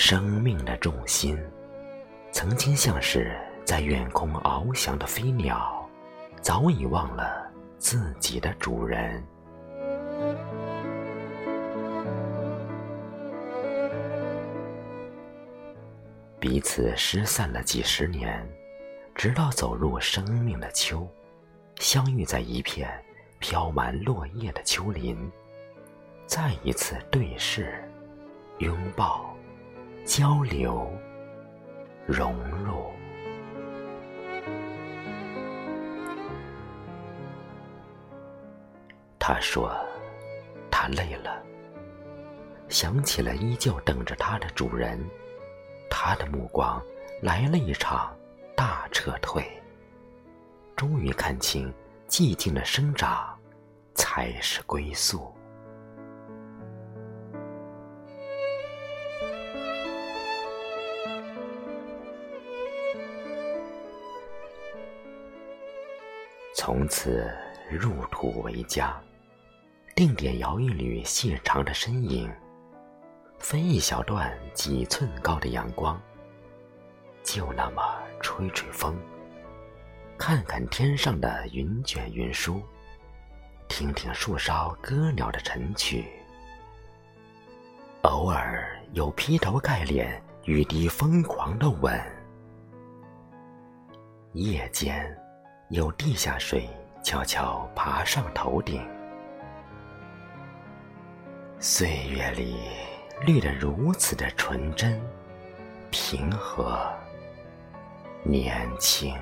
生命的重心，曾经像是在远空翱翔的飞鸟，早已忘了自己的主人。彼此失散了几十年，直到走入生命的秋，相遇在一片飘满落叶的秋林，再一次对视、拥抱、交流、融入。他说：“他累了，想起了依旧等着他的主人。”他的目光来了一场大撤退，终于看清寂静的生长才是归宿。从此入土为家，定点摇一缕细长的身影。分一小段几寸高的阳光，就那么吹吹风，看看天上的云卷云舒，听听树梢歌鸟的晨曲。偶尔有劈头盖脸、雨滴疯狂的吻，夜间有地下水悄悄爬上头顶，岁月里。绿得如此的纯真、平和、年轻。